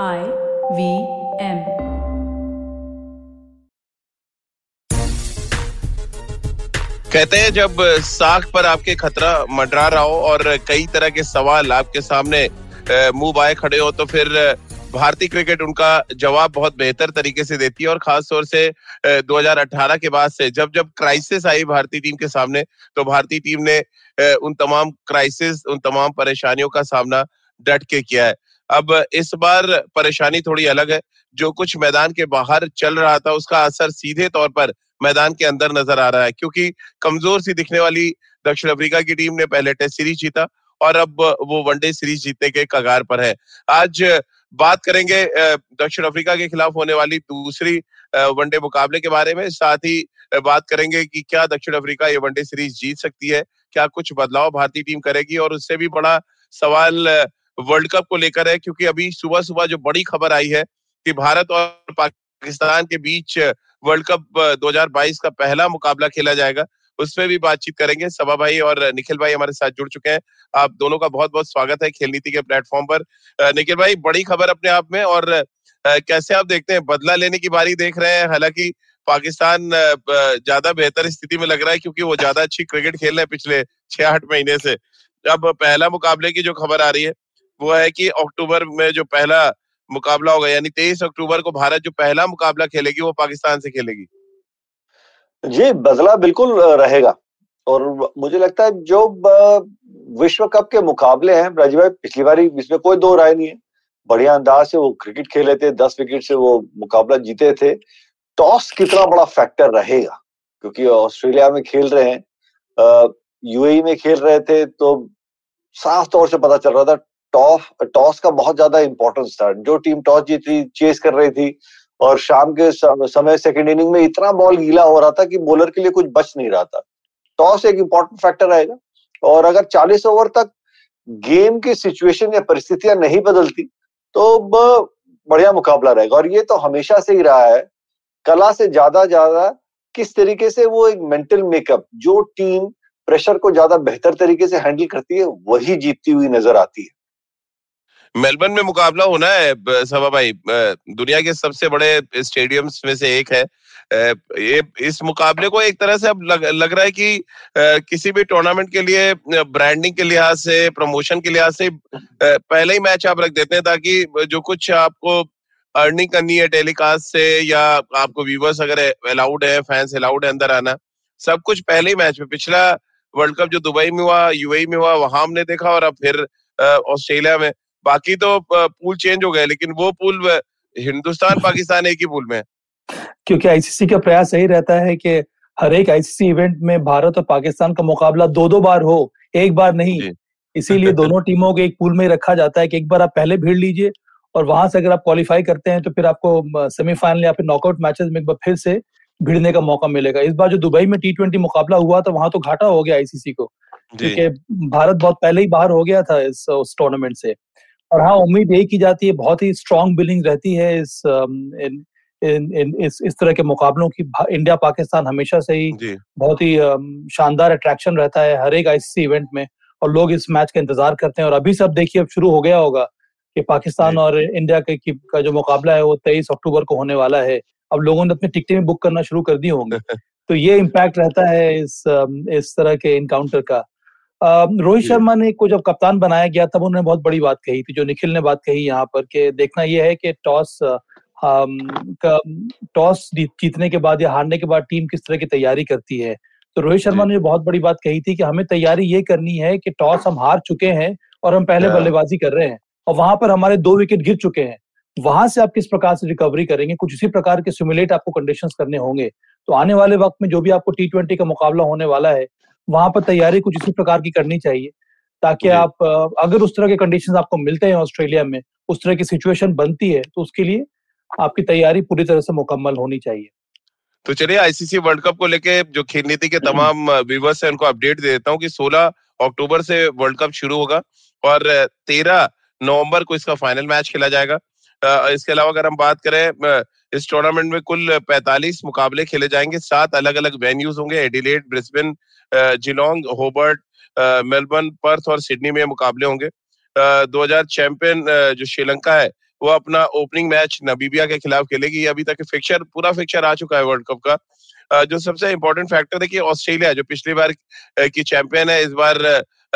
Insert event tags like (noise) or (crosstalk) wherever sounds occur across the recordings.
I V M. कहते हैं जब साख पर आपके खतरा मंडरा रहा हो और कई तरह के सवाल आपके सामने मुँह बाए खड़े हो तो फिर भारतीय क्रिकेट उनका जवाब बहुत बेहतर तरीके से देती है और खास तौर से 2018 के बाद से, जब जब क्राइसिस आई भारतीय टीम के सामने तो भारतीय टीम ने उन तमाम क्राइसिस उन तमाम परेशानियों का सामना डट के किया है अब इस बार परेशानी थोड़ी अलग है। जो कुछ मैदान के बाहर चल रहा था, उसका असर सीधे तौर पर मैदान के अंदर नज़र आ रहा है, क्योंकि कमज़ोर सी दिखने वाली दक्षिण अफ्रीका की टीम ने पहले टेस्ट सीरीज़ जीता और अब वो वनडे सीरीज़ जीतने के कगार पर है। आज बात करेंगे दक्षिण अफ्रीका के खिलाफ होने वाली दूसरी वनडे मुकाबले के बारे में। साथ ही बात करेंगे कि क्या दक्षिण अफ्रीका ये वनडे सीरीज़ जीत सकती है, क्या कुछ बदलाव भारतीय टीम करेगी और उससे भी बड़ा सवाल वर्ल्ड कप को लेकर है, क्योंकि अभी सुबह सुबह जो बड़ी खबर आई है कि भारत और पाकिस्तान के बीच वर्ल्ड कप 2022 का पहला मुकाबला खेला जाएगा। उसमें भी बातचीत करेंगे। सभा भाई और निखिल भाई हमारे साथ जुड़ चुके हैं। आप दोनों का बहुत बहुत स्वागत है खेल नीति के प्लेटफॉर्म पर। निखिल भाई, बड़ी खबर अपने आप में और कैसे आप देखते हैं? बदला लेने की बारी देख रहे हैं। हालाँकि पाकिस्तान ज़्यादा बेहतर स्थिति में लग रहा है क्योंकि वो ज़्यादा अच्छी क्रिकेट खेल रहे हैं पिछले छह आठ महीने से। अब पहला मुकाबले की जो खबर आ रही है वो है कि अक्टूबर में जो पहला मुकाबला होगा, यानी तेईस अक्टूबर को भारत जो पहला मुकाबला खेलेगी, वो पाकिस्तान से खेलेगी। जी बदला बिल्कुल रहेगा। और मुझे लगता है जो विश्व कप के मुकाबले हैं, राजीव भाई, पिछली बार इसमें कोई दो राय नहीं है। बढ़िया अंदाज से वो क्रिकेट खेले थे, दस विकेट से वो मुकाबला जीते थे। टॉस कितना बड़ा फैक्टर रहेगा? क्योंकि ऑस्ट्रेलिया में खेल रहे हैं यूएई में खेल रहे थे तो साफ़ तौर से पता चल रहा था टॉस टॉस का बहुत ज़्यादा इंपॉर्टेंस था। जो टीम टॉस जीती चेस कर रही थी, और शाम के समय सेकेंड इनिंग में इतना बॉल गीला हो रहा था कि बॉलर के लिए कुछ बच नहीं रहा था। टॉस एक इंपॉर्टेंट फैक्टर रहेगा और अगर 40 ओवर तक गेम की सिचुएशन या परिस्थितियाँ नहीं बदलती तो बढ़िया मुकाबला रहेगा। और ये तो हमेशा से ही रहा है, कला से ज़्यादा ज़्यादा किस तरीके से वो एक मेंटल मेकअप जो टीम प्रेशर को ज़्यादा बेहतर तरीके से हैंडल करती है, वही जीतती हुई नज़र आती है। मेलबर्न में मुकाबला होना है सभा भाई दुनिया के सबसे बड़े स्टेडियम्स में से एक है। ये इस मुकाबले को एक तरह से अब लग, लग रहा है कि किसी भी टूर्नामेंट के लिए ब्रांडिंग के लिहाज से प्रमोशन के लिहाज से पहले ही मैच आप रख देते हैं ताकि जो कुछ आपको अर्निंग करनी है टेलीकास्ट से या आपको व्यूवर्स अगर अलाउड है फैंस अलाउड है अंदर आना सब कुछ पहले ही मैच में पिछला वर्ल्ड कप जो दुबई में हुआ यूएई में हुआ वहाँ हमने देखा और अब फिर ऑस्ट्रेलिया में। बाकी तो पूल चेंज हो गए लेकिन वो पूल हिंदुस्तान (laughs) पाकिस्तान एक ही पूल में क्योंकि आईसीसी का प्रयास यही रहता है कि हर एक आईसीसी इवेंट में भारत और पाकिस्तान का मुकाबला दो दो बार हो एक बार नहीं। इसीलिए (laughs) दोनों टीमों को एक पूल में रखा जाता है कि एक बार आप पहले भीड़ लीजिए और वहाँ से अगर आप क्वालिफाई करते हैं तो फिर आपको सेमीफाइनल या फिर नॉकआउट मैचेस में एक बार फिर से भिड़ने का मौका मिलेगा। इस बार जो दुबई में टी ट्वेंटी मुकाबला हुआ था वहाँ तो घाटा हो गया आईसीसी को क्योंकि भारत बहुत पहले ही बाहर हो गया था इस उस टूर्नामेंट से। और हाँ उम्मीद यही की जाती है बहुत ही स्ट्रॉन्ग बिलिंग रहती है इस इन, इन, इन, इस इस तरह के मुकाबलों की। इंडिया पाकिस्तान हमेशा से ही बहुत ही शानदार अट्रैक्शन रहता है हर एक आईसीसी इवेंट में और लोग इस मैच का इंतज़ार करते हैं। और अभी सब देखिए अब शुरू हो गया होगा कि पाकिस्तान और इंडिया के की, का जो मुकाबला है वो तेईस अक्टूबर को होने वाला है। अब लोगों ने अपनी टिकटें भी बुक करना शुरू कर दी होंगे। (laughs) तो ये इम्पैक्ट रहता है इस इस तरह के इनकाउंटर का। रोहित शर्मा ने को जब कप्तान बनाया गया तब उन्होंने बहुत बड़ी बात कही थी जो निखिल ने बात कही यहाँ पर कि देखना यह है कि टॉस टॉस जीतने के बाद या हारने के बाद टीम किस तरह की तैयारी करती है। तो रोहित शर्मा ने बहुत बड़ी बात कही थी कि हमें तैयारी ये करनी है कि टॉस हम हार चुके हैं और हम पहले बल्लेबाजी कर रहे हैं और वहाँ पर हमारे दो विकेट गिर चुके हैं। वहाँ से आप किस प्रकार से रिकवरी करेंगे? कुछ इसी प्रकार के सिमुलेट आपको कंडीशन करने होंगे। तो आने वाले वक्त में जो भी आपको टी ट्वेंटी का मुकाबला होने वाला है वहाँ पर तैयारी कुछ इसी प्रकार की करनी चाहिए ताकि आप अगर उस तरह के कंडीशंस आपको मिलते हैं ऑस्ट्रेलिया में उस तरह की सिचुएशन बनती है तो उसके लिए आपकी तैयारी पूरी तरह से मुकम्मल होनी चाहिए। तो चलिए आईसीसी वर्ल्ड कप को लेके जो खेल नीति के तमाम व्यूवर्स हैं उनको अपडेट दे देता हूँ कि 16 अक्टूबर से वर्ल्ड कप शुरू होगा और 13 नवंबर को इसका फाइनल मैच खेला जाएगा। इसके अलावा अगर हम बात करें इस टूर्नामेंट में कुल 45 मुकाबले खेले जाएँगे, सात अलग अलग वेन्यूज होंगे Adelaide Brisbane Geelong Hobart Melbourne Perth और सिडनी में मुकाबले होंगे। 2000 चैंपियन जो श्रीलंका है, वो अपना ओपनिंग मैच नबीबिया के खिलाफ खेलेगी। अभी तक फिक्चर पूरा फिक्चर आ चुका है वर्ल्ड कप का। जो सबसे इंपॉर्टेंट फैक्टर है कि ऑस्ट्रेलिया जो पिछली बार की चैंपियन है, इस बार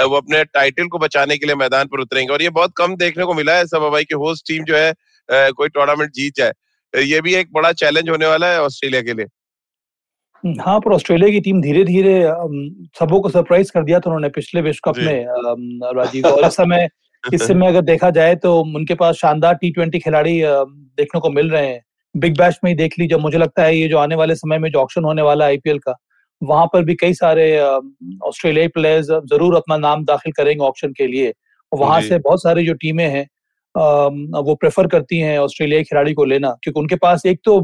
वो अपने टाइटल को बचाने के लिए मैदान पर उतरेंगे और ये बहुत कम देखने को मिला है सब हवाई की होस्ट टीम जो है कोई टूर्नामेंट जीत जाए ये भी एक बड़ा चैलेंज होने वाला है ऑस्ट्रेलिया के लिए। हाँ पर ऑस्ट्रेलिया की टीम धीरे धीरे सबों को सरप्राइज़ कर दिया था उन्होंने पिछले विश्व कप में राजीव। और इस समय इस (laughs) समय अगर देखा जाए तो उनके पास शानदार टी ट्वेंटी खिलाड़ी देखने को मिल रहे हैं। बिग बैश में ही देख लीजिए मुझे लगता है ये जो आने वाले समय में जो ऑप्शन होने वाला है आईपीएल का वहाँ पर भी कई सारे ऑस्ट्रेलियाई प्लेयर्स ज़रूर अपना नाम दाखिल करेंगे ऑप्शन के लिए। वहाँ से बहुत सारी जो टीमें हैं वो प्रेफर करती हैं ऑस्ट्रेलियाई खिलाड़ी को लेना क्योंकि उनके पास एक तो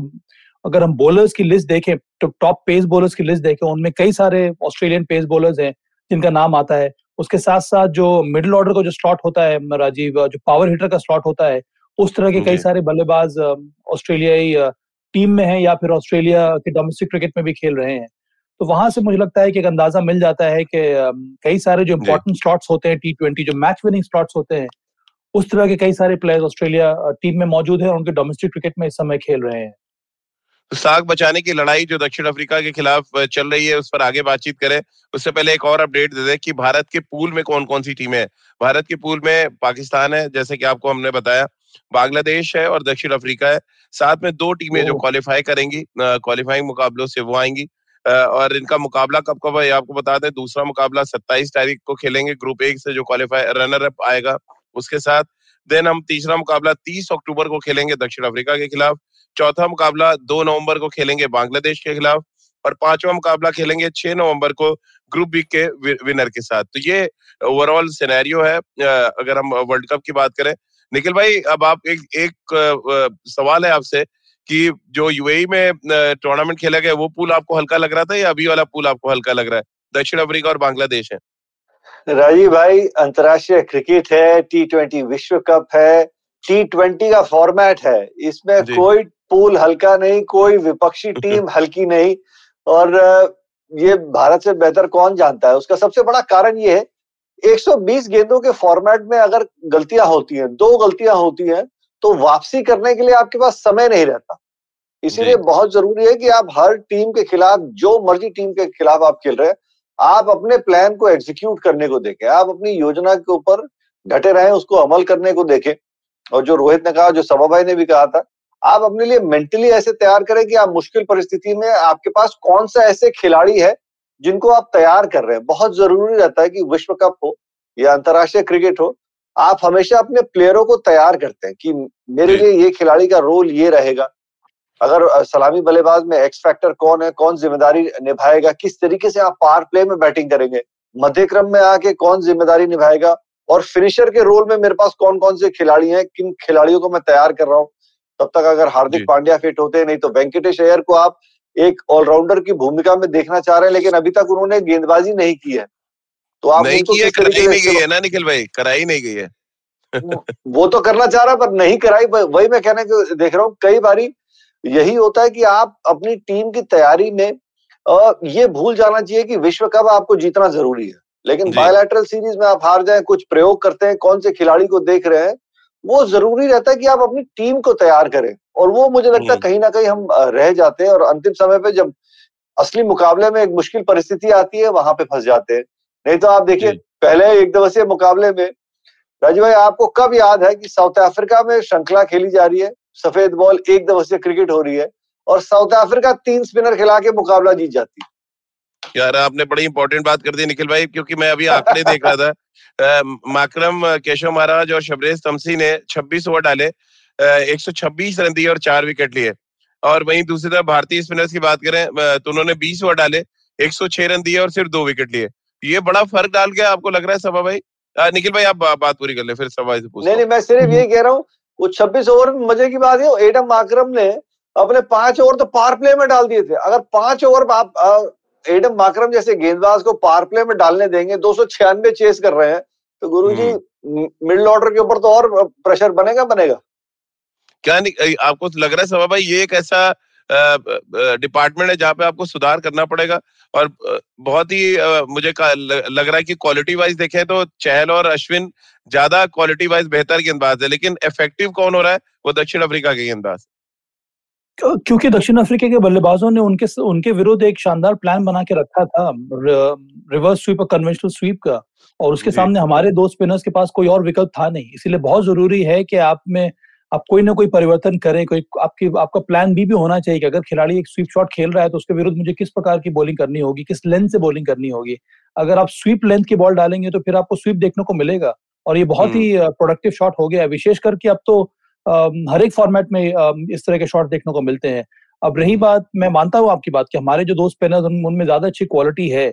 अगर हम बॉलर्स की लिस्ट देखें तो टॉप पेस बॉलर्स की लिस्ट देखें उनमें कई सारे ऑस्ट्रेलियन पेस बॉलर्स हैं जिनका नाम आता है। उसके साथ साथ जो मिडिल ऑर्डर का जो स्लॉट होता है राजीव जो पावर हिटर का स्लॉट होता है उस तरह के कई सारे बल्लेबाज ऑस्ट्रेलियाई टीम में हैं या फिर ऑस्ट्रेलिया के डोमेस्टिक क्रिकेट में भी खेल रहे हैं। तो वहाँ से मुझे लगता है कि एक अंदाज़ा मिल जाता है कि कई सारे जो इम्पोर्टेंट स्लॉट्स होते हैं टी ट्वेंटी जो मैच विनिंग स्लॉट्स होते हैं उस तरह के कई सारे प्लेयर्स ऑस्ट्रेलिया टीम में मौजूद है और उनके डोमेस्टिक क्रिकेट में इस समय खेल रहे हैं। तो साग बचाने की लड़ाई जो दक्षिण अफ्रीका के खिलाफ चल रही है उस पर आगे बातचीत करें। उससे पहले एक और अपडेट दे दें कि भारत के पूल में कौन कौन सी टीमें हैं? भारत के पूल में पाकिस्तान है जैसे कि आपको हमने बताया। बांग्लादेश है और दक्षिण अफ्रीका है। साथ में दो टीमें जो क्वालिफाई करेंगी क्वालिफाइंग मुकाबलों से वो आएँगी। और इनका मुकाबला कब कब है आपको बता दें। दूसरा मुकाबला सत्ताईस तारीख को खेलेंगे ग्रुप एक से जो क्वालिफाई रनर अप आएगा। उसके साथ। देन हम तीसरा मुकाबला तीस अक्टूबर को खेलेंगे दक्षिण अफ्रीका के खिलाफ। चौथा मुकाबला दो नवंबर को खेलेंगे बांग्लादेश के खिलाफ। और पांचवा मुकाबला खेलेंगे छह नवंबर को ग्रुप बी के विनर के साथ। तो ये ओवरऑल सिनेरियो है। अगर हम वर्ल्ड कप की बात करें। निखिल भाई, अब आप एक एक सवाल है आपसे कि जो यूएई में टूर्नामेंट खेला गया, वो पूल आपको हल्का लग रहा था या अभी वाला पूल आपको हल्का लग रहा है? दक्षिण अफ्रीका और बांग्लादेश है। राजीव भाई अंतरराष्ट्रीय क्रिकेट है टी ट्वेंटी विश्व कप है टी ट्वेंटी का फॉर्मेट है। इसमें कोई पूल हल्का नहीं कोई विपक्षी (laughs) टीम हल्की नहीं। और ये भारत से बेहतर कौन जानता है? उसका सबसे बड़ा कारण ये है 120 गेंदों के फॉर्मेट में अगर गलतियाँ होती हैं दो गलतियाँ होती हैं तो वापसी करने के लिए आपके पास समय नहीं रहता। इसीलिए बहुत ज़रूरी है कि आप हर टीम के खिलाफ जो मर्ज़ी टीम के खिलाफ आप खेल रहे हैं आप अपने प्लान को एग्जीक्यूट करने को देखें। आप अपनी योजना के ऊपर डटे रहे उसको अमल करने को देखें। और जो रोहित ने कहा जो सभा भाई ने भी कहा था आप अपने लिए मेंटली ऐसे तैयार करें कि आप मुश्किल परिस्थिति में आपके पास कौन सा ऐसे खिलाड़ी है जिनको आप तैयार कर रहे हैं। बहुत ज़रूरी रहता है कि विश्व कप हो या अंतरराष्ट्रीय क्रिकेट हो आप हमेशा अपने प्लेयरों को तैयार करते हैं कि मेरे लिए ये खिलाड़ी का रोल ये रहेगा। अगर सलामी बल्लेबाज में एक्स फैक्टर कौन है कौन ज़िम्मेदारी निभाएगा किस तरीके से आप पावर प्ले में बैटिंग करेंगे मध्य क्रम में आके कौन ज़िम्मेदारी निभाएगा और फिनिशर के रोल में मेरे पास कौन कौन से खिलाड़ी हैं किन खिलाड़ियों को मैं तैयार कर रहा हूँ तब तक अगर हार्दिक पांड्या फिट होते हैं नहीं तो वेंकटेश अय्यर को आप एक ऑलराउंडर की भूमिका में देखना चाह रहे हैं लेकिन अभी तक उन्होंने गेंदबाजी नहीं की है। तो आप नहीं की है कराई नहीं गई है ना निखिल भाई कराई नहीं गई है। वो तो करना चाह रहा पर नहीं कराई वही मैं कहने को देख रहा हूँ कई बारी यही होता है कि आप अपनी टीम की तैयारी में ये भूल जाना चाहिए कि विश्व कप आपको जीतना ज़रूरी है। लेकिन बायोलैटरल सीरीज़ में आप हार जाए कुछ प्रयोग करते हैं कौन से खिलाड़ी को देख रहे हैं वो ज़रूरी रहता है कि आप अपनी टीम को तैयार करें। और वो मुझे लगता है हम्म। कहीं ना कहीं हम रह जाते हैं और अंतिम समय पे जब असली मुकाबले में एक मुश्किल परिस्थिति आती है वहाँ पे फंस जाते हैं। नहीं तो आप देखिए पहले एक दिवसीय मुकाबले में राजू भाई आपको कब याद है कि साउथ अफ्रीका में श्रृंखला खेली जा रही है? सफ़ेद बॉल एक दिवसीय क्रिकेट हो रही है और साउथ अफ्रीका तीन स्पिनर खिला के मुकाबला जीत जाती है। यार आपने बड़ी इंपॉर्टेंट बात कर दी निखिल भाई क्योंकि मैं अभी आंकड़े (laughs) देख रहा था। माकरम केशव महाराज और शबरेज तमसी ने 26 ओवर डाले एक सौ छब्बीस रन दिए और चार विकेट लिए। और वहीं दूसरी तरफ़ भारतीय स्पिनर्स की बात करें तो उन्होंने बीस ओवर डाले एक सौ छह रन दिए और सिर्फ़ दो विकेट लिए। ये बड़ा फ़र्क डाल के आपको लग रहा है सभा भाई? निखिल भाई आप बात पूरी कर ले फिर सभा से पूछ नहीं नहीं मैं सिर्फ़ ये कह रहा हूँ वो छब्बीस ओवर मज़े की बात है एडम माकरम ने अपने पाँच ओवर तो पार प्ले में डाल दिए थे। अगर पाँच ओवर आप एडम माक्रम जैसे गेंदबाज को पार प्ले में डालने देंगे दो सौ छियानवे चेस कर रहे हैं तो गुरु जी मिडल ऑर्डर के ऊपर तो और प्रेशर बनेगा बनेगा? क्या नहीं आपको तो लग रहा है सभा भाई ये एक ऐसा डिपार्टमेंट है जहाँ पे आपको सुधार करना पड़ेगा। और बहुत ही मुझे लग रहा है कि क्वालिटी वाइज देखें तो चहल और अश्विन ज़्यादा क्वालिटी वाइज बेहतर गेंदबाज है लेकिन इफ़ेक्टिव कौन हो रहा है? वो दक्षिण अफ्रीका के गेंदबाज। क्योंकि दक्षिण अफ्रीका के बल्लेबाजों ने उनके उनके विरुद्ध एक शानदार प्लान बना के रखा था रिवर्स स्वीप और कन्वेंशनल स्वीप का। और उसके सामने हमारे दो स्पिनर्स के पास कोई और विकल्प था नहीं। इसीलिए बहुत ज़रूरी है कि आप में आप कोई ना कोई परिवर्तन करें कोई आपकी आपका प्लान बी भी भी होना चाहिए कि अगर खिलाड़ी एक स्वीप शॉट खेल रहा है तो उसके विरुद्ध मुझे किस प्रकार की बॉलिंग करनी होगी किस लेंथ से बॉलिंग करनी होगी। अगर आप स्वीप लेंथ की बॉल डालेंगे तो फिर आपको स्वीप देखने को मिलेगा और ये बहुत ही प्रोडक्टिव शॉट हो गया है विशेष करके अब तो हर एक फॉर्मेट में इस तरह के शॉट देखने को मिलते हैं। अब रही बात मैं मानता हूँ आपकी बात कि हमारे जो दो स्पिनर्स उनमें ज़्यादा अच्छी क्वालिटी है।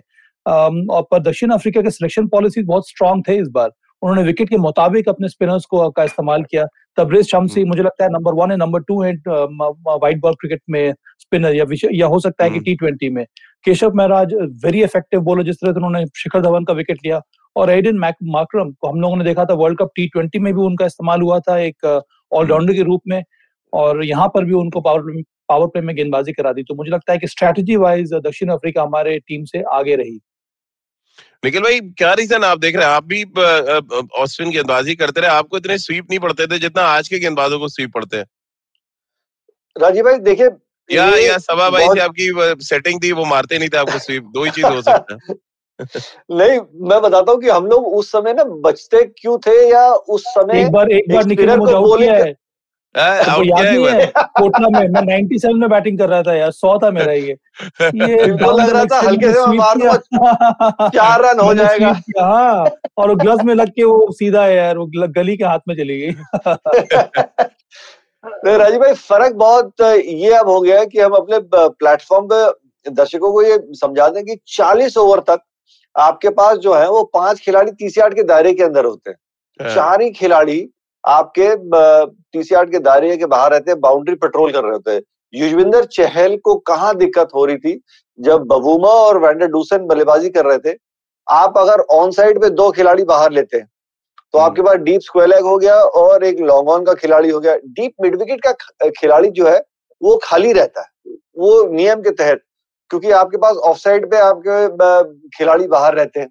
और पर दक्षिण अफ्रीका के सिलेक्शन पॉलिसी बहुत स्ट्रांग थे इस बार। उन्होंने विकेट के मुताबिक अपने स्पिनर्स को का इस्तेमाल किया। तबरेज शमसी मुझे लगता है नंबर वन है नंबर टू है व्हाइट बॉल क्रिकेट में स्पिनर या या हो सकता है कि टी ट्वेंटी में। Keshav Maharaj very effective bowler जिस तरह से उन्होंने शिखर धवन का विकेट लिया और एडिन माक्रम को हम लोगों ने देखा था वर्ल्ड कप टी ट्वेंटी में भी उनका इस्तेमाल हुआ था एक ऑलराउंडर के रूप में और यहाँ पर भी उनको पावर पावर प्ले में गेंदबाजी करा दी। तो मुझे लगता है कि स्ट्रेटजी वाइज दक्षिण अफ्रीका हमारे टीम से आगे रही। निखिल भाई क्या रीजन आप देख रहे हैं? आप भी ऑस्ट्रेलियन गेंदबाजी करते रहे आपको इतने स्वीप नहीं पड़ते थे जितना आज के गेंदबाजों को स्वीप पड़ते हैं। राजीव भाई देखिए या या सभा भाई से आपकी सेटिंग थी वो मारते नहीं थे आपको स्वीप दो ही चीज़ हो सकता है। (laughs) नहीं मैं बताता हूँ कि हम लोग उस समय ना बचते क्यों थे या उस समय एक बार एक बार निकल को बोलिंग है। (laughs) (laughs) कोटला में मैं 97 में बैटिंग कर रहा था यार सौ था मेरा ये। (laughs) ये लग रहा था हल्के से मार चार रन हो जाएगा। हाँ और ग्लव्स में लग के वो सीधा है यार वो गली के हाथ में चली गई। राजीव भाई फ़र्क बहुत ये अब हो गया है कि हम अपने प्लेटफॉर्म पे दर्शकों को ये समझा दें कि 40 ओवर तक आपके पास जो है वो पाँच खिलाड़ी तीस यार्ड के दायरे के अंदर होते हैं। हाँ। चार ही खिलाड़ी आपके यार्ड के दायरे के बाहर रहते हैं बाउंड्री पेट्रोल कर रहे होते। हैं युजविंदर चहल को कहाँ दिक्कत हो रही थी जब बबूमा और वेंडर डूसन बल्लेबाजी कर रहे थे? आप अगर ऑन साइड पे दो खिलाड़ी बाहर लेते हैं तो हम्म। आपके पास डीप स्क्वेलैग हो गया और एक लॉन्ग ऑन का खिलाड़ी हो गया। डीप मिड विकेट का खिलाड़ी जो है वो खाली रहता है। वो नियम के तहत क्योंकि आपके पास ऑफ़ साइड पे आपके खिलाड़ी बाहर रहते हैं।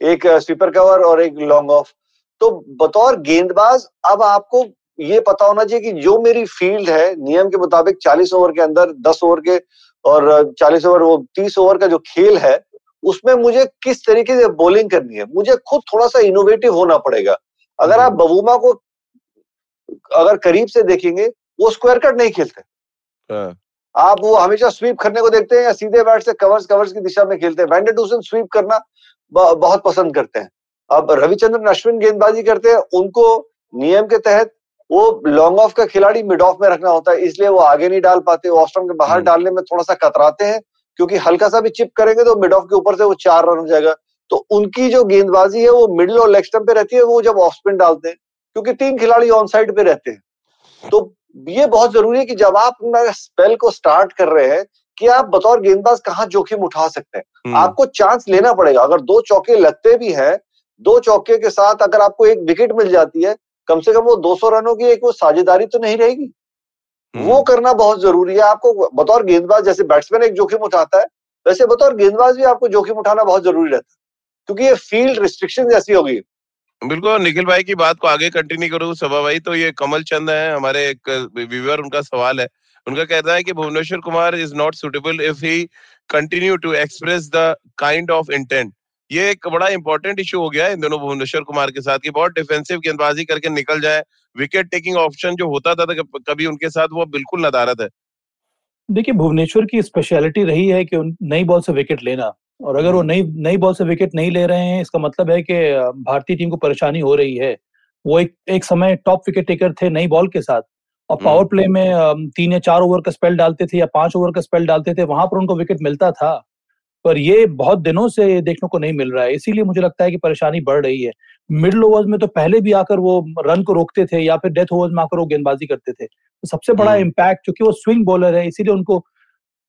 एक स्वीपर कवर और एक लॉन्ग ऑफ़ तो बतौर गेंदबाज अब आपको ये पता होना चाहिए कि जो मेरी फ़ील्ड है नियम के मुताबिक 40 ओवर के अंदर 10 ओवर के और 40 ओवर वो 30 ओवर का जो खेल है उसमें मुझे किस तरीके से बॉलिंग करनी है? मुझे खुद थोड़ा सा इनोवेटिव होना पड़ेगा। अगर आप बबूमा को अगर करीब से देखेंगे वो स्क्वायर कट नहीं खेलते। हाँ। आप वो हमेशा स्वीप करने को देखते हैं या सीधे बैट से कवर्स कवर्स की दिशा में खेलते हैं। वैंडर स्वीप करना बहुत पसंद करते हैं। अब रविचंद्रन अश्विन गेंदबाजी करते हैं उनको नियम के तहत वो लॉन्ग ऑफ़ का खिलाड़ी मिड ऑफ़ में रखना होता है इसलिए वो आगे नहीं डाल पाते ऑस्ट्रम के बाहर हम्म। डालने में थोड़ा सा कतराते हैं क्योंकि हल्का सा भी चिप करेंगे तो मिड ऑफ़ के ऊपर से वो चार रन हो जाएगा तो उनकी जो गेंदबाजी है वो मिडिल और लेग स्टम्प पे रहती है वो जब ऑफ़ स्पिन डालते हैं क्योंकि तीन खिलाड़ी ऑन साइड पे रहते हैं तो ये बहुत ज़रूरी है कि जब आप स्पेल को स्टार्ट कर रहे हैं कि आप बतौर गेंदबाज कहाँ जोखिम उठा सकते हैं हम्म। आपको चांस लेना पड़ेगा अगर दो चौके लगते भी हैं दो चौके के साथ अगर आपको एक विकेट मिल जाती है कम से कम वो 200 रनों की एक वो साझेदारी तो नहीं रहेगी। हम्म। वो करना बहुत ज़रूरी है। आपको बतौर गेंदबाज जैसे बैट्समैन एक जोखिम उठाता है वैसे बतौर गेंदबाज भी आपको जोखिम उठाना बहुत ज़रूरी रहता है क्योंकि ये फ़ील्ड रिस्ट्रिक्शन जैसी होगी। बिल्कुल निखिल भाई की बात को आगे कंटिन्यू करूँ सभा भाई तो ये कमल चंद है हमारे एक व्यूअर उनका सवाल है। उनका कहना है कि Bhuvneshwar Kumar is not suitable if he continue to express the kind of intent ये एक बड़ा इंपॉर्टेंट इशू हो गया है इन दोनों भुवनेश्वर कुमार के साथ कि बहुत डिफेंसिव गेंदबाजी करके निकल जाए। विकेट टेकिंग ऑप्शन जो होता था, था कभी उनके साथ वो बिल्कुल नदारत है। देखिए भुवनेश्वर की स्पेशलिटी रही है कि नई बॉल से विकेट लेना। और अगर वो हम्म। नई नई बॉल से विकेट नहीं ले रहे हैं इसका मतलब है कि भारतीय टीम को परेशानी हो रही है। वो एक एक समय टॉप विकेट टेकर थे नई बॉल के साथ। और पावर। प्ले में तीन या चार ओवर का स्पेल डालते थे या पाँच ओवर का स्पेल डालते थे वहाँ पर उनको विकेट मिलता था। पर ये बहुत दिनों से देखने को नहीं मिल रहा है। इसीलिए मुझे लगता है कि परेशानी बढ़ रही है। मिडल ओवर्स में तो पहले भी आकर वो रन को रोकते थे या फिर डेथ ओवर्स में आकर वो गेंदबाजी करते थे। तो सबसे बड़ा इम्पैक्ट हम्म। क्योंकि वो स्विंग बॉलर है इसीलिए उनको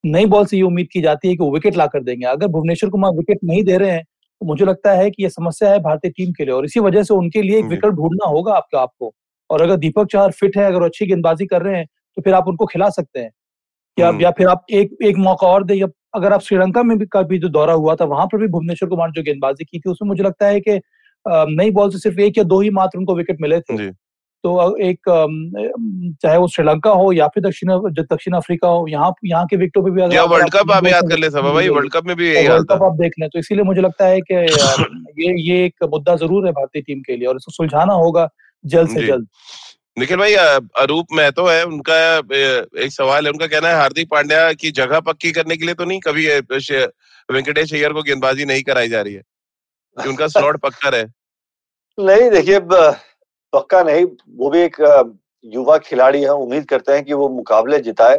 नई बॉल से ये उम्मीद की जाती है कि वो विकेट ला कर देंगे। अगर भुवनेश्वर कुमार विकेट नहीं दे रहे हैं तो मुझे लगता है कि ये समस्या है भारतीय टीम के लिए और इसी वजह से उनके लिए एक विकेट ढूंढना होगा आपका आपको। और अगर दीपक चार फिट है अगर अच्छी गेंदबाजी कर रहे हैं तो फिर आप उनको खिला सकते हैं। या या फिर आप एक एक मौका और दे या अगर आप श्रीलंका में भी का भी जो दौरा हुआ था वहाँ पर भी भुवनेश्वर कुमार जो गेंदबाजी की थी उसमें मुझे लगता है कि नई बॉल से सिर्फ़ एक या दो ही मात्र उनको विकेट मिले थे। तो एक चाहे वो श्रीलंका हो या फिर दक्षिण दक्षिण अफ्रीका हो यहाँ यहाँ के विकेटों पे भी अगर वर्ल्ड कप आप याद कर ले भाई वर्ल्ड कप में भी यही वर्ल्ड कप आप देख लें तो इसीलिए मुझे लगता है कि (laughs) ये ये एक मुद्दा ज़रूर है भारतीय टीम के लिए और इसको सुलझाना होगा जल्द से जल्द। निखिल भाई अरूप महतो है उनका एक सवाल है उनका कहना है हार्दिक पांड्या की जगह पक्की करने के लिए तो नहीं कभी वेंकटेश अय्यर को गेंदबाजी नहीं कराई जा रही है? कि उनका स्लॉट (laughs) पक्का रहे? नहीं देखिए पक्का नहीं वो भी एक युवा खिलाड़ी है उम्मीद करते हैं कि वो मुकाबले जिताए।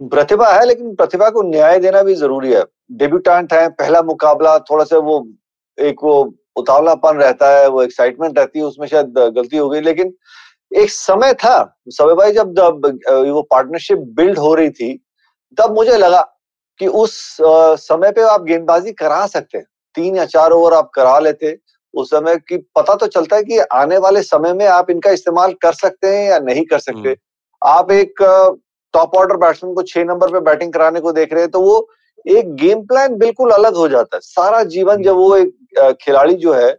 प्रतिभा है लेकिन प्रतिभा को न्याय देना भी ज़रूरी है। डेब्यूटेंट है पहला मुकाबला थोड़ा सा वो एक वो उतावलापन रहता है वो एक्साइटमेंट रहती है उसमें शायद गलती हो गई लेकिन एक समय था समय भाई जब जब वो पार्टनरशिप बिल्ड हो रही थी तब मुझे लगा कि उस समय पे आप गेंदबाजी करा सकते हैं। तीन या चार ओवर आप करा लेते उस समय की पता तो चलता है कि आने वाले समय में आप इनका इस्तेमाल कर सकते हैं या नहीं कर सकते। हम्म। आप एक टॉप ऑर्डर बैट्समैन को छह नंबर पे बैटिंग कराने को देख रहे हैं तो वो एक गेम प्लान बिल्कुल अलग हो जाता है। सारा जीवन जब वो एक खिलाड़ी जो है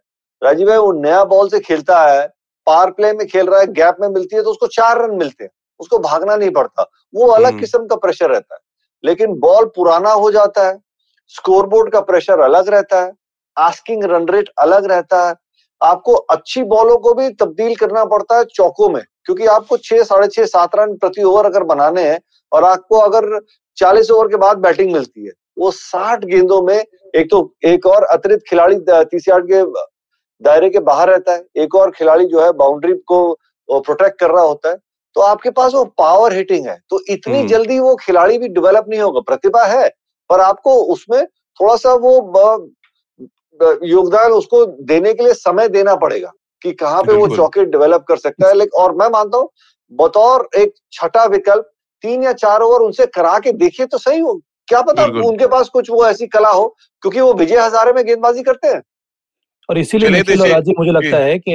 राजीव भाई वो नया बॉल से खेलता है पार प्ले में खेल रहा है गैप में मिलती है तो उसको चार रन मिलते हैं। उसको भागना नहीं पड़ता। वो अलग हम्म। किस्म का प्रेशर रहता है। लेकिन बॉल पुराना हो जाता है स्कोरबोर्ड का प्रेशर अलग रहता है आस्किंग रन रेट अलग रहता है। आपको अच्छी बॉलों को भी तब्दील करना पड़ता है चौकों में क्योंकि आपको छह साढ़े छह सात रन प्रति ओवर अगर बनाने हैं और आपको अगर चालीस ओवर के बाद बैटिंग मिलती है वो साठ गेंदों में एक तो एक और अतिरिक्त खिलाड़ी तीसरी आठ के दायरे के बाहर रहता है। एक और खिलाड़ी जो है बाउंड्री को प्रोटेक्ट कर रहा होता है। तो आपके पास वो पावर हिटिंग है। तो इतनी हम्म। जल्दी वो खिलाड़ी भी डेवलप नहीं होगा। प्रतिभा है पर आपको उसमें थोड़ा सा वो योगदान उसको देने के लिए समय देना पड़ेगा कि कहाँ पे वो चौके डेवलप कर सकता है। लेकिन और मैं मानता हूँ बतौर एक छठा विकल्प तीन या चार ओवर उनसे करा के देखिए तो सही हो। क्या पता उनके पास कुछ वो ऐसी कला हो क्योंकि वो विजय हजारे में गेंदबाजी करते हैं। और इसीलिए निखिल और राजीव मुझे लगता है कि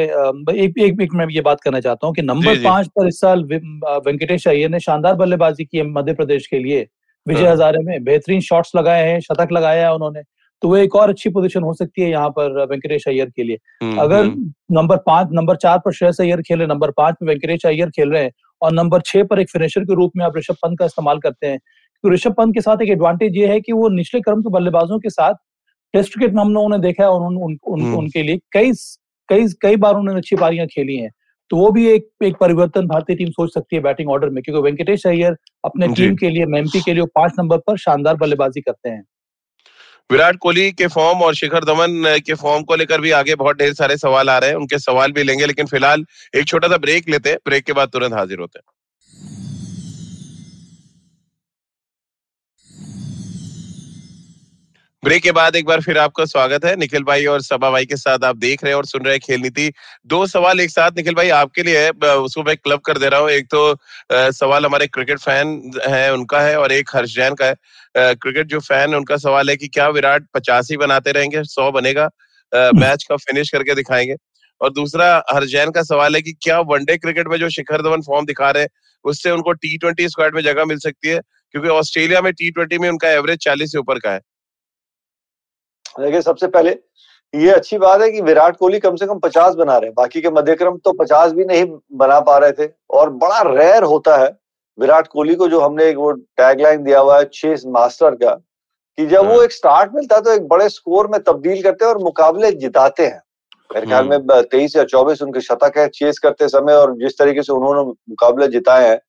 एक एक एक मैं ये बात करना चाहता हूँ कि नंबर पाँच पर इस साल वेंकटेश अय्यर ने शानदार बल्लेबाजी की है मध्य प्रदेश के लिए विजय हाँ। हजारे में बेहतरीन शॉट्स लगाए हैं शतक लगाया है उन्होंने तो वो एक और अच्छी पोजीशन हो सकती है यहाँ पर वेंकटेश अय्यर के लिए हम्म, अगर हम्म। नंबर पाँच नंबर चार पर श्रेयस अय्यर खेल रहे नंबर पाँच में वेंकटेश अय्यर खेल रहे हैं और नंबर छह पर एक फिनिशर के रूप में आप ऋषभ पंत का इस्तेमाल करते हैं तो ऋषभ पंत के साथ एक एडवांटेज ये है कि वो निचले क्रम के बल्लेबाजों के साथ टेस्ट क्रिकेट में हम लोगों ने देखा है और उन, उन, उन, हम्म। उनके लिए कई कई कई बार उन्होंने अच्छी पारियाँ खेली हैं। तो वो भी एक एक परिवर्तन भारतीय टीम सोच सकती है बैटिंग ऑर्डर में क्योंकि वेंकटेश अय्यर अपने टीम के लिए एमपी के लिए पाँच नंबर पर शानदार बल्लेबाजी करते हैं। विराट कोहली के फॉर्म और शिखर धवन के फॉर्म को लेकर भी आगे बहुत ढेर सारे सवाल आ रहे हैं। उनके सवाल भी लेंगे लेकिन फ़िलहाल एक छोटा सा ब्रेक लेते हैं। ब्रेक के बाद तुरंत हाजिर होते हैं। ब्रेक के बाद एक बार फिर आपका स्वागत है। निखिल भाई और सभा भाई के साथ आप देख रहे हैं और सुन रहे हैं खेल नीति। दो सवाल एक साथ निखिल भाई आपके लिए है उसको मैं क्लब कर दे रहा हूँ। एक तो सवाल हमारे क्रिकेट फ़ैन है उनका है और एक हर्ष जैन का है। क्रिकेट जो फ़ैन है उनका सवाल है कि क्या विराट पचासी बनाते रहेंगे? सौ बनेगा। मैच का फिनिश करके दिखाएँगे। और दूसरा हर जैन का सवाल है कि क्या वनडे क्रिकेट में जो शिखर धवन फॉर्म दिखा रहे हैं उससे उनको टी ट्वेंटी स्क्वाड में जगह मिल सकती है? क्योंकि ऑस्ट्रेलिया में टी ट्वेंटी में उनका एवरेज चालीस से ऊपर का है। देखिए सबसे पहले ये अच्छी बात है कि विराट कोहली कम से कम पचास बना रहे हैं बाकी के मध्यक्रम तो पचास भी नहीं बना पा रहे थे और बड़ा रेयर होता है विराट कोहली को जो हमने एक वो टैगलाइन दिया हुआ है चेस मास्टर का कि जब वो हाँ। एक स्टार्ट मिलता है तो एक बड़े स्कोर में तब्दील करते हैं और मुकाबले जिताते हैं मेरे ख्याल में हम्म। तेईस या चौबीस उनके शतक है चेस करते समय और जिस तरीके से उन्होंने मुकाबले जिताए हैं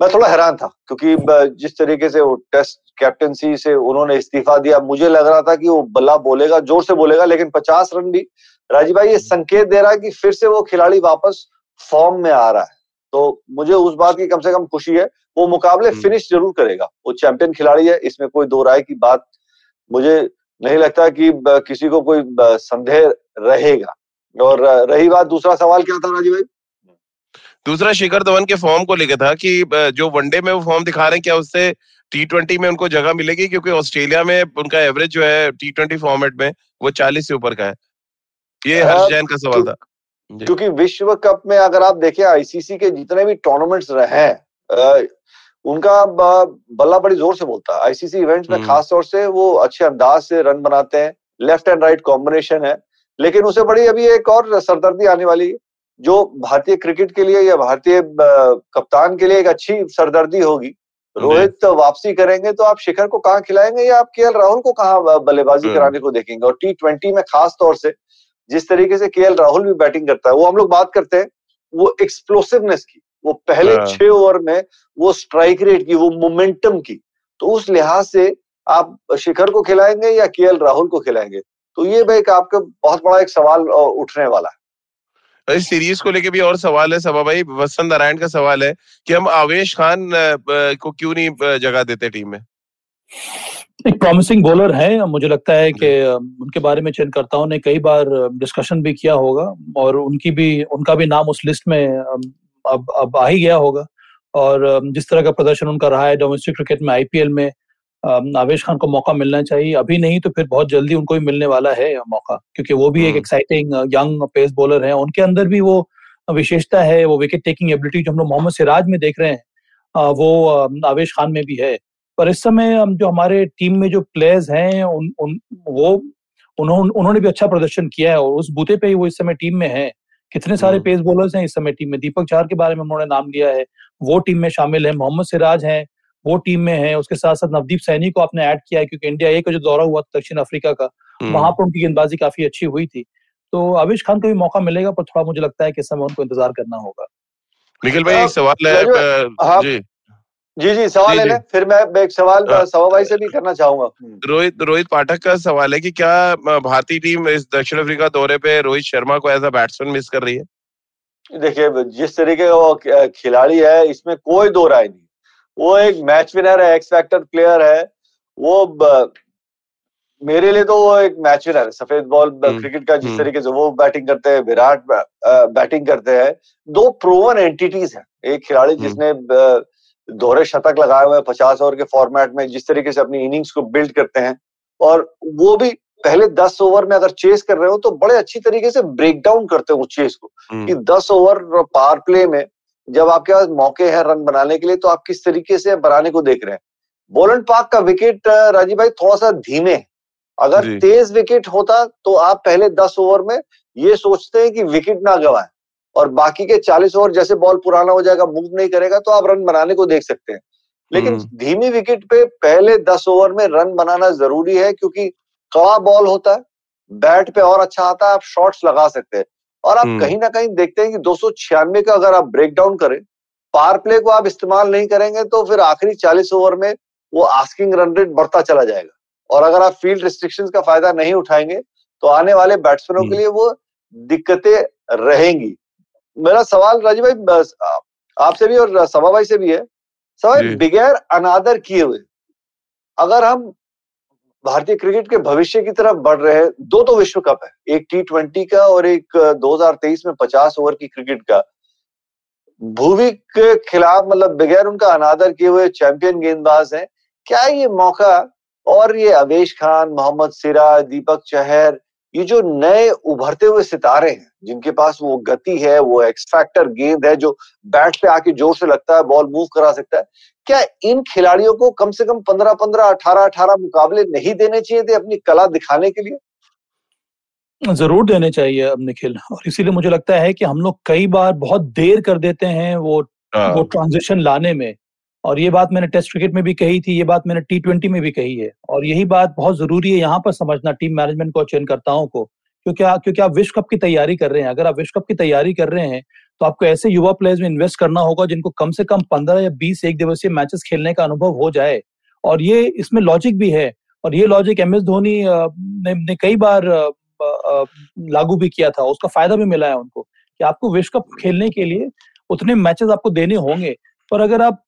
मैं थोड़ा हैरान था क्योंकि जिस तरीके से वो टेस्ट कैप्टनसी से उन्होंने इस्तीफा दिया। मुझे लग रहा था कि वो बल्ला बोलेगा ज़ोर से बोलेगा लेकिन पचास रन भी। राजीव भाई ये संकेत दे रहा है कि फिर से वो खिलाड़ी वापस फॉर्म में आ रहा है। तो मुझे उस बात की कम से कम खुशी है। वो मुकाबले फिनिश हम्म। ज़रूर करेगा। वो चैंपियन खिलाड़ी है इसमें कोई दो राय की बात मुझे नहीं लगता कि किसी को कोई संदेह रहेगा। और रही बात दूसरा सवाल क्या था राजीव भाई? दूसरा शिखर धवन के फॉर्म को लेकर था कि जो वनडे में वो फॉर्म दिखा रहे हैं क्या उससे टी ट्वेंटी में उनको जगह मिलेगी क्योंकि ऑस्ट्रेलिया में उनका एवरेज जो है टी ट्वेंटी फॉर्मेट में वो चालीस से ऊपर का है। ये हर्ष जैन का सवाल था। क्योंकि विश्व कप में अगर आप देखें आईसीसी के जितने भी टूर्नामेंट्स रहे हैं उनका बल्ला बड़ी ज़ोर से बोलता है। आईसीसी इवेंट्स में हम्म। खास तौर से वो अच्छे अंदाज से रन बनाते हैं। लेफ़्ट एंड राइट कॉम्बिनेशन है। लेकिन उसे बड़ी अभी एक और सरदर्दी आने वाली जो भारतीय क्रिकेट के लिए या भारतीय कप्तान के लिए एक अच्छी सरदर्दी होगी। रोहित तो वापसी करेंगे तो आप शिखर को कहाँ खिलाएँगे या आप के राहुल को कहाँ बल्लेबाजी हम्म। कराने को देखेंगे और टी ट्वेंटी में खास तौर से जिस तरीके से के राहुल भी बैटिंग करता है वो हम लोग बात करते हैं वो एक्सप्लोसिवनेस की वो पहले हाँ। छह ओवर में वो स्ट्राइक रेट की वो मोमेंटम की तो उस लिहाज से आप शिखर को खिलाएँगे या के राहुल को खिलाएँगे तो ये भाई आपका बहुत बड़ा एक सवाल उठने वाला है इस सीरीज़ को लेके भी और सवाल है सभा भाई वसंत नारायण का सवाल है कि हम आवेश खान को क्यों नहीं जगह देते टीम में? एक प्रॉमिसिंग बॉलर है। मुझे लगता है कि उनके बारे में चयनकर्ताओं ने कई बार डिस्कशन भी किया होगा और उनकी भी उनका भी नाम उस लिस्ट में अब अब आ ही गया होगा। और जिस तरह का प्रदर्शन उनका रहा है डोमेस्टिक क्रिकेट में आईपीएल में आवेश खान को मौका मिलना चाहिए। अभी नहीं तो फिर बहुत जल्दी उनको भी मिलने वाला है मौका क्योंकि वो भी एक एक्साइटिंग यंग पेस बॉलर है। उनके अंदर भी वो विशेषता है वो विकेट टेकिंग एबिलिटी जो हम लोग मोहम्मद सिराज में देख रहे हैं वो आवेश खान में भी है। पर इस समय जो हमारे टीम में जो प्लेयर्स हैं उन, उन वो उन्होंने उन्होंने भी अच्छा प्रदर्शन किया है और उस बूते पे ही वो इस समय टीम में है। कितने सारे पेस हम्म। बॉलर्स हैं इस समय टीम में? दीपक चार के बारे में उन्होंने नाम लिया है। वो टीम में शामिल है मोहम्मद सिराज हैं वो टीम में है उसके साथ साथ नवदीप सैनी को आपने ऐड किया है क्योंकि इंडिया ए का जो दौरा हुआ दक्षिण अफ्रीका का हम्म। वहाँ पर उनकी गेंदबाजी काफ़ी अच्छी हुई थी। तो अविश खान को भी मौका मिलेगा पर थोड़ा मुझे लगता है कि समय उनको इंतज़ार करना होगा। निखिल भाई एक सवाल है जी। जी जी सवाल है फिर मैं एक सवाल सवा भाई से भी करना चाहूँगा। रोहित रोहित पाठक का सवाल है कि क्या भारतीय टीम इस दक्षिण अफ्रीका दौरे पे रोहित शर्मा को एज अ बैट्समैन मिस कर रही है? देखिए जिस तरीके का वो खिलाड़ी है इसमें कोई दो राय नहीं। वो एक मैच विनर है एक्स फैक्टर प्लेयर है. वो ब, मेरे लिए तो वो एक मैच विनर है। सफ़ेद बॉल क्रिकेट हम्म, का जिस हम्म। तरीके से वो बैटिंग करते हैं विराट बैटिंग करते हैं दो प्रोवन एंटिटीज हैं। एक खिलाड़ी हम्म। जिसने दोहरे शतक लगाए हुए पचास ओवर के फॉर्मेट में जिस तरीके से अपनी इनिंग्स को बिल्ड करते हैं। और वो भी पहले दस ओवर में अगर चेस कर रहे हो तो बड़े अच्छी तरीके से ब्रेक डाउन करते हो चेस को। कि दस ओवर पार प्ले में जब आपके पास मौके हैं रन बनाने के लिए तो आप किस तरीके से बनाने को देख रहे हैं? बोलन पार्क का विकेट राजीव भाई थोड़ा सा धीमे है। अगर तेज विकेट होता तो आप पहले दस ओवर में ये सोचते हैं कि विकेट ना गवाए और बाकी के चालीस ओवर जैसे बॉल पुराना हो जाएगा मूव नहीं करेगा तो आप रन बनाने को देख सकते हैं। लेकिन हम्म। धीमी विकेट पे पहले दस ओवर में रन बनाना ज़रूरी है क्योंकि कड़ा बॉल होता है बैट पे और अच्छा आता है आप शॉट्स लगा सकते हैं। और आप हम्म। कहीं ना कहीं देखते हैं कि दो का अगर आप ब्रेक डाउन करें पार प्ले को आप इस्तेमाल नहीं करेंगे तो फिर आखिरी चालीस ओवर में वो आस्किंग रन रेट बढ़ता चला जाएगा और अगर आप फ़ील्ड रिस्ट्रिक्शन का फ़ायदा नहीं उठाएँगे तो आने वाले बैट्समैनों के हम्म। लिए वो दिक्कतें रहेंगी मेरा सवाल राजीव भाई आपसे भी और सभा भाई से भी है सवाल बगैर अनादर किए हुए अगर हम भारतीय क्रिकेट के भविष्य की तरफ़ बढ़ रहे दो तो विश्व कप है। एक टी ट्वेंटी का और एक 2023 में 50 ओवर की क्रिकेट का। भूवि के खिलाफ मतलब बगैर उनका अनादर किए हुए चैंपियन गेंदबाज हैं। क्या ये मौका और ये अवेश खान, मोहम्मद सिराज, दीपक चहर, ये जो नए उभरते हुए सितारे हैं, जिनके पास वो गति है, वो एक्स फैक्टर गेंद है जो बैट पे आके ज़ोर से लगता है, बॉल मूव करा सकता है क्या इन खिलाड़ियों को कम से कम पंद्रह पंद्रह अठारह अठारह मुकाबले नहीं देने चाहिए थे अपनी कला दिखाने के लिए? ज़रूर देने चाहिए अब निखिल और इसीलिए मुझे लगता है कि हम लोग कई बार बहुत देर कर देते हैं वो हाँ। वो ट्रांजिशन लाने में। और ये बात मैंने टेस्ट क्रिकेट में भी कही थी ये बात मैंने टी ट्वेंटी में भी कही है। और यही बात बहुत ज़रूरी है यहाँ पर समझना टीम मैनेजमेंट को चयनकर्ताओं को। क्योंकि क्योंकि आप विश्व कप की तैयारी कर रहे हैं। अगर आप विश्व कप की तैयारी कर रहे हैं तो आपको ऐसे युवा प्लेयर्स में इन्वेस्ट करना होगा जिनको कम से कम पंद्रह या बीस एक दिवसीय मैचेस खेलने का अनुभव हो जाए। और ये इसमें लॉजिक भी है। और ये लॉजिक एम एस धोनी ने, ने कई बार लागू भी किया था। उसका फ़ायदा भी मिला है उनको कि आपको विश्व कप खेलने के लिए उतने मैचेस आपको देने होंगे। पर अगर आप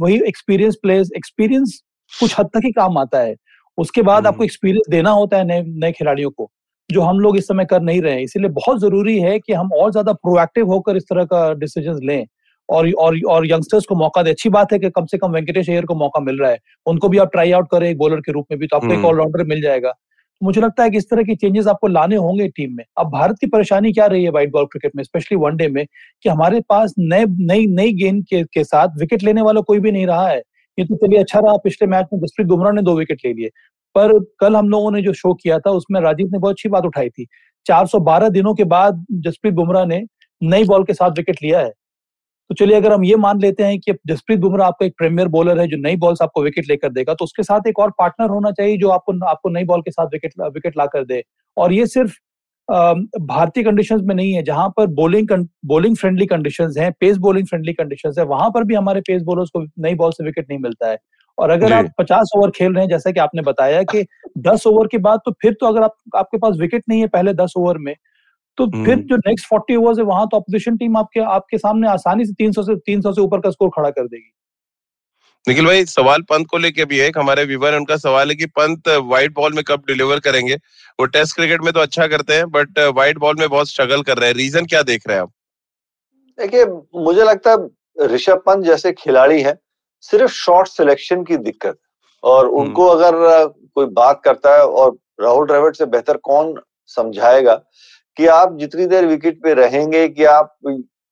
वही एक्सपीरियंस प्लेयर्स एक्सपीरियंस कुछ हद तक ही काम आता है। उसके बाद आपको एक्सपीरियंस देना होता है नए नए खिलाड़ियों को। जो हम लोग इस समय कर नहीं रहे हैं। इसीलिए बहुत ज़रूरी है कि हम और ज़्यादा प्रोएक्टिव होकर इस तरह का डिसीज़न लें। और और और यंगस्टर्स को मौका दे। अच्छी बात है कि कम से कम वेंकटेश अय्यर को मौका मिल रहा है। उनको भी आप ट्राई आउट करें एक बॉलर के रूप में भी तो आपको एक ऑलराउंडर मिल जाएगा। तो मुझे लगता है कि इस तरह के चेंजेस आपको लाने होंगे टीम में। अब भारत की परेशानी क्या रही है व्हाइट बॉल क्रिकेट में स्पेशली वनडे में कि हमारे पास नए नई नई गेंद के, के साथ विकेट लेने वाला कोई भी नहीं रहा है। ये तो चलिए अच्छा रहा पिछले मैच में जसप्रीत बुमराह ने दो विकेट ले लिए। पर कल हम लोगों ने जो शो किया था, उसमें राजीव ने बहुत अच्छी बात उठाई थी। 412 दिनों के बाद जसप्रीत बुमराह ने नई बॉल के साथ विकेट लिया है। तो चलिए, अगर हम ये मान लेते हैं कि जसप्रीत बुमराह आपका एक प्रीमियर बॉलर है, जो नई बॉल से आपको विकेट लेकर देगा तो उसके साथ एक और पार्टनर होना चाहिए जो आपको आपको नई बॉल के साथ विकेट विकेट ला कर दे। और ये सिर्फ़ भारतीय कंडीशंस में नहीं है, जहाँ पर बॉलिंग बॉलिंग फ्रेंडली कंडीशंस हैं पेस बॉलिंग फ्रेंडली कंडीशंस है, वहाँ पर भी हमारे पेस बॉलर्स को नई बॉल से विकेट नहीं मिलता है। और अगर आप पचास ओवर खेल रहे हैं जैसा कि आपने बताया कि दस ओवर के बाद तो फिर तो अगर आप आपके पास विकेट नहीं है पहले दस ओवर में तो फिर हम्म। जो नेक्स्ट फोर्टी ओवर्स है वहाँ तो अपोजिशन टीम आपके आपके सामने आसानी से तीन सौ से तीन सौ से ऊपर का स्कोर खड़ा कर देगी। निखिल भाई सवाल पंत को लेके भी है हमारे व्यूवर उनका सवाल है कि पंत व्हाइट बॉल में कब डिलीवर करेंगे। वो टेस्ट क्रिकेट में तो अच्छा करते हैं बट व्हाइट बॉल में बहुत स्ट्रगल कर रहे हैं। रीजन क्या देख रहे हैं आप? देखिए मुझे लगता है ऋषभ पंत जैसे खिलाड़ी है सिर्फ़ शॉर्ट सिलेक्शन की दिक्कत और हम्म। उनको अगर कोई बात करता है और राहुल द्रविड़ से बेहतर कौन समझाएगा कि आप जितनी देर विकेट पे रहेंगे कि आप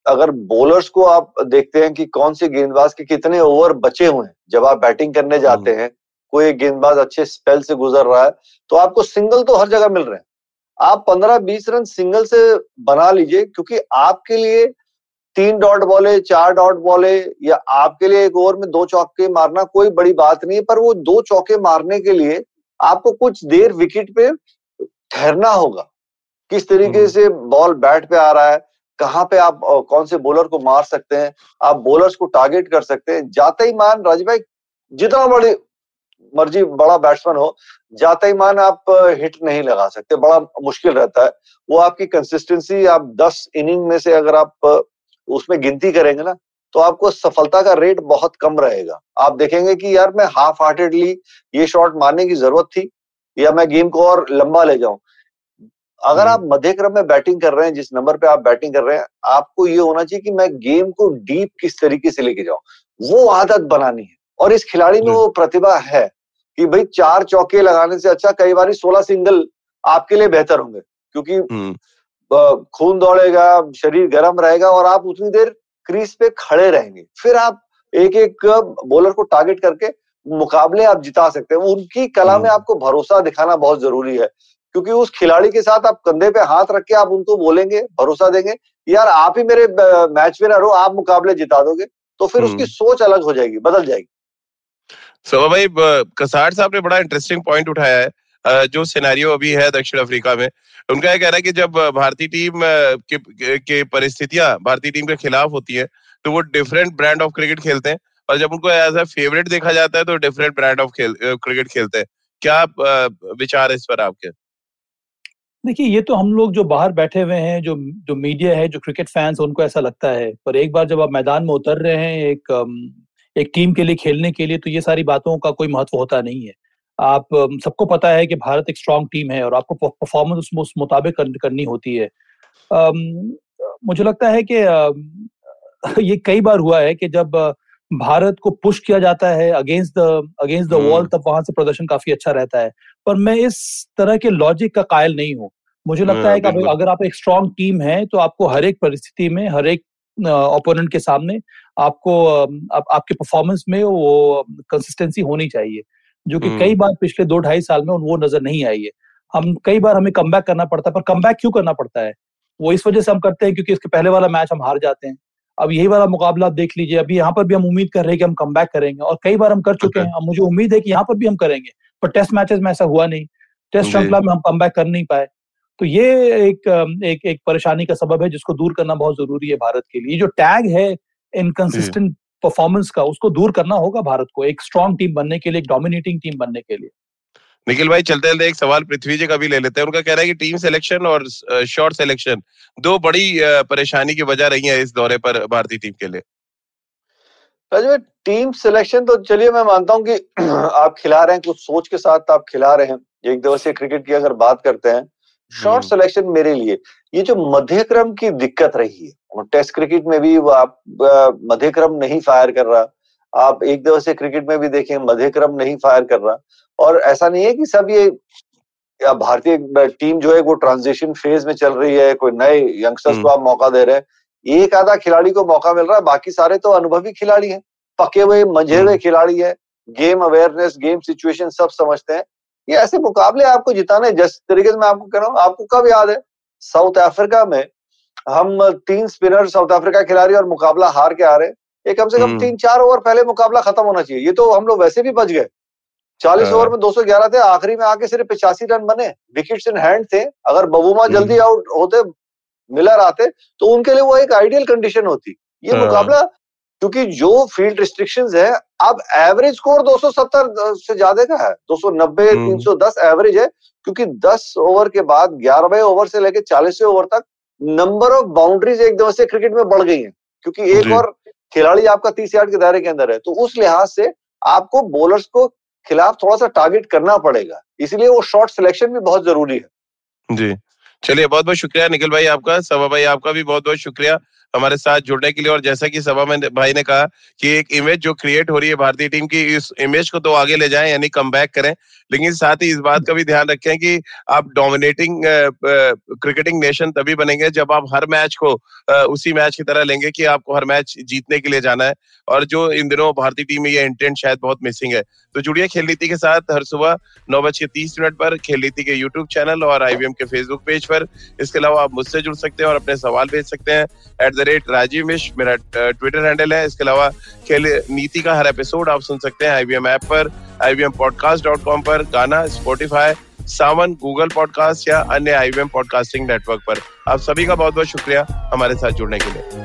अगर बॉलर्स को आप देखते हैं कि कौन से गेंदबाज के कितने ओवर बचे हुए हैं जब आप बैटिंग करने जाते हम्म। हैं कोई गेंदबाज अच्छे स्पेल से गुजर रहा है तो आपको सिंगल तो हर जगह मिल रहे हैं आप पंद्रह बीस रन सिंगल से बना लीजिए क्योंकि आपके लिए तीन डॉट बॉले चार डॉट बॉले या आपके लिए एक ओवर में दो चौके मारना कोई बड़ी बात नहीं है पर वो दो चौके मारने के लिए आपको कुछ देर विकेट पे ठहरना होगा किस तरीके हम्म। से बॉल बैट पे आ रहा है कहाँ पे आप कौन से बॉलर को मार सकते हैं आप बॉलर्स को टारगेट कर सकते हैं जाते ही मान राजीव भाई जितना बड़ी मर्ज़ी बड़ा बैट्समैन हो जाते ही मान आप हिट नहीं लगा सकते बड़ा मुश्किल रहता है वो आपकी कंसिस्टेंसी आप दस इनिंग में से अगर आप उसमें गिनती करेंगे ना तो आपको सफलता का रेट बहुत कम रहेगा। आप देखेंगे कि यार मैं हाफ़ हार्टेडली ये शॉट मारने की ज़रूरत थी या मैं गेम को और लंबा ले जाऊँ। अगर आप हम्म। मध्य क्रम में बैटिंग कर रहे हैं जिस नंबर पे आप बैटिंग कर रहे हैं आपको ये होना चाहिए कि मैं गेम को डीप किस तरीके से लेके जाऊँ। वो आदत बनानी है। और इस खिलाड़ी में वो प्रतिभा है कि भाई चार चौके लगाने से अच्छा कई बार सोलह सिंगल आपके लिए बेहतर होंगे क्योंकि हम्म। खून दौड़ेगा शरीर गर्म रहेगा और आप उतनी देर क्रीज पे खड़े रहेंगे। फिर आप एक एक बॉलर को टारगेट करके मुकाबले आप जिता सकते हैं। उनकी कला में हम्म। आपको भरोसा दिखाना बहुत ज़रूरी है क्योंकि उस खिलाड़ी के साथ आप कंधे पे हाथ रख के आप उनको बोलेंगे भरोसा देंगे यार आप ही मेरे मैच विनर हो आप मुकाबले जिता दोगे। तो फिर उसकी हम्म। सोच अलग हो जाएगी बदल जाएगी। सो भाई कसार साहब ने बड़ा इंटरेस्टिंग पॉइंट उठाया है। जो सिनेरियो अभी है दक्षिण अफ्रीका में उनका यह कहना है कि जब भारतीय टीम के, के परिस्थितियाँ भारतीय टीम के खिलाफ होती है तो वो डिफरेंट ब्रांड ऑफ़ क्रिकेट खेलते हैं और जब उनको एज अ फेवरेट देखा जाता है तो डिफरेंट ब्रांड ऑफ़ खेल क्रिकेट खेलते हैं। क्या विचार है इस पर आपके? देखिए ये तो हम लोग जो बाहर बैठे हुए हैं जो जो मीडिया है जो क्रिकेट फैंस उनको ऐसा लगता है। पर एक बार जब आप मैदान में उतर रहे हैं एक एक टीम के लिए खेलने के लिए तो ये सारी बातों का कोई महत्व होता नहीं है। आप सबको पता है कि भारत एक स्ट्रांग टीम है और आपको परफॉर्मेंस उस मुताबिक करनी होती है। मुझे लगता है कि ये कई बार हुआ है कि जब भारत को पुश किया जाता है against the against the wall तब वहाँ से प्रदर्शन काफ़ी अच्छा रहता है। पर मैं इस तरह के लॉजिक का कायल नहीं हूँ। मुझे लगता है कि अगर आप एक स्ट्रांग टीम है तो आपको हर एक परिस्थिति में हर एक ओपोनेंट के सामने आपको आप, आपके परफॉर्मेंस में वो कंसिस्टेंसी होनी चाहिए। जो कि कई बार पिछले दो ढाई साल में वो नज़र नहीं आई है। हम कई बार हमें कम करना पड़ता है पर कम क्यों करना पड़ता है? वो इस वजह से हम करते हैं क्योंकि इसके पहले वाला मैच हम हार जाते हैं। अब यही वाला मुकाबला आप देख लीजिए अभी यहाँ पर भी हम उम्मीद कर रहे हैं कि हम कम करेंगे और कई बार हम कर चुके हैं। अब मुझे उम्मीद है कि यहाँ पर भी हम करेंगे पर टेस्ट मैचेस में ऐसा हुआ नहीं। टेस्ट श्रृंखला में हम कम कर नहीं पाए। तो ये एक एक एक परेशानी का सबब है जिसको दूर करना बहुत ज़रूरी है भारत के लिए। जो टैग है इनकंसिस्टेंट परफॉर्मेंस का उसको दूर करना होगा भारत को एक स्ट्रॉन्ग टीम बनने के लिए एक डोमिनेटिंग टीम बनने के लिए। निखिल भाई चलते चलते एक सवाल पृथ्वी जी का भी ले लेते हैं। उनका कह रहा है कि टीम सिलेक्शन और शॉर्ट सिलेक्शन दो बड़ी परेशानी की वजह रही है इस दौरे पर भारतीय टीम के लिए। टीम सिलेक्शन तो चलिए मैं मानता हूँ कि (clears throat) आप खिला रहे हैं कुछ सोच के साथ आप खिला रहे हैं। एक दिवसीय क्रिकेट की अगर बात करते हैं शॉर्ट हम्म। सिलेक्शन मेरे लिए ये जो मध्यक्रम की दिक्कत रही है और टेस्ट क्रिकेट में भी वो आप मध्यक्रम नहीं फायर कर रहा। आप एक दिवसीय क्रिकेट में भी देखें मध्यक्रम नहीं फायर कर रहा। और ऐसा नहीं है कि सब ये भारतीय टीम जो है वो ट्रांजिशन फ़ेज़ में चल रही है कोई नए यंगस्टर्स को हम्म। आप मौका दे रहे हैं। एक आधा खिलाड़ी को मौका मिल रहा है बाकी सारे तो अनुभवी खिलाड़ी हैं। पके हुए मंझे हुए हम्म। खिलाड़ी है। गेम अवेयरनेस गेम सिचुएशन सब समझते हैं। ये ऐसे मुकाबले आपको जिताने जिस तरीके से मैं आपको कह रहा हूँ आपको कब याद है? साउथ अफ्रीका में हम तीन स्पिनर साउथ अफ्रीका खिलाड़ी और मुकाबला हार के आ रहे ये कम से कम हम्म। तीन चार ओवर पहले मुकाबला खत्म होना चाहिए ये तो हम लोग वैसे भी बच गए चालीस हाँ। ओवर में 211 थे आखिरी में आके सिर्फ़ पिचासी रन बने विकेट्स इन हैंड थे अगर बबूमा हम्म। जल्दी आउट होते मिलर आते तो उनके लिए वो एक आइडियल कंडीशन होती ये हाँ। मुकाबला क्योंकि जो फ़ील्ड रिस्ट्रिक्शंस है अब एवरेज स्कोर 270 से ज़्यादा का है 290 हम्म। 310 एवरेज है क्योंकि 10 ओवर के बाद 11वें ओवर से लेकर 40वें ओवर तक नंबर ऑफ़ बाउंड्रीज एक से क्रिकेट में बढ़ गई है क्योंकि एक और खिलाड़ी आपका 30 यार्ड के दायरे के अंदर है तो उस लिहाज से आपको बॉलर्स को खिलाफ थोड़ा सा टारगेट करना पड़ेगा इसलिए वो शॉर्ट सिलेक्शन भी बहुत ज़रूरी है। जी। चलिए, बहुत बहुत शुक्रिया निखिल भाई आपका, सभा भाई आपका भी बहुत बहुत शुक्रिया हमारे साथ जुड़ने के लिए। और जैसा कि सभा में भाई ने कहा कि एक इमेज जो क्रिएट हो रही है भारतीय टीम की, इस इमेज को तो आगे ले जाएँ, यानी कम बैक करें। लेकिन साथ ही इस बात का भी ध्यान रखें कि आप डोमिनेटिंग क्रिकेटिंग नेशन तभी बनेंगे जब आप हर मैच को उसी मैच की तरह लेंगे कि आपको हर मैच जीतने के लिए जाना है। और जो इन दिनों भारतीय टीम में ये इंटेंट शायद बहुत मिसिंग है। तो जुड़िए खेल नीति के साथ हर सुबह नौ बज के तीस मिनट पर खेल नीति के यूट्यूब चैनल और आईवीएम के फेसबुक पेज पर। इसके अलावा आप मुझसे जुड़ सकते हैं और अपने सवाल भेज सकते हैं। एट द रेट राजीव मिश मेरा ट्विटर हैंडल है। इसके अलावा खेल नीति का हर एपिसोड आप सुन सकते हैं आईवीएम ऐप पर आईवीएम पॉडकास्ट डॉट कॉम पर, गाना स्पॉटिफाई सावन गूगल पॉडकास्ट या अन्य आईवीएम पॉडकास्टिंग नेटवर्क पर। आप सभी का बहुत बहुत शुक्रिया हमारे साथ जुड़ने के लिए।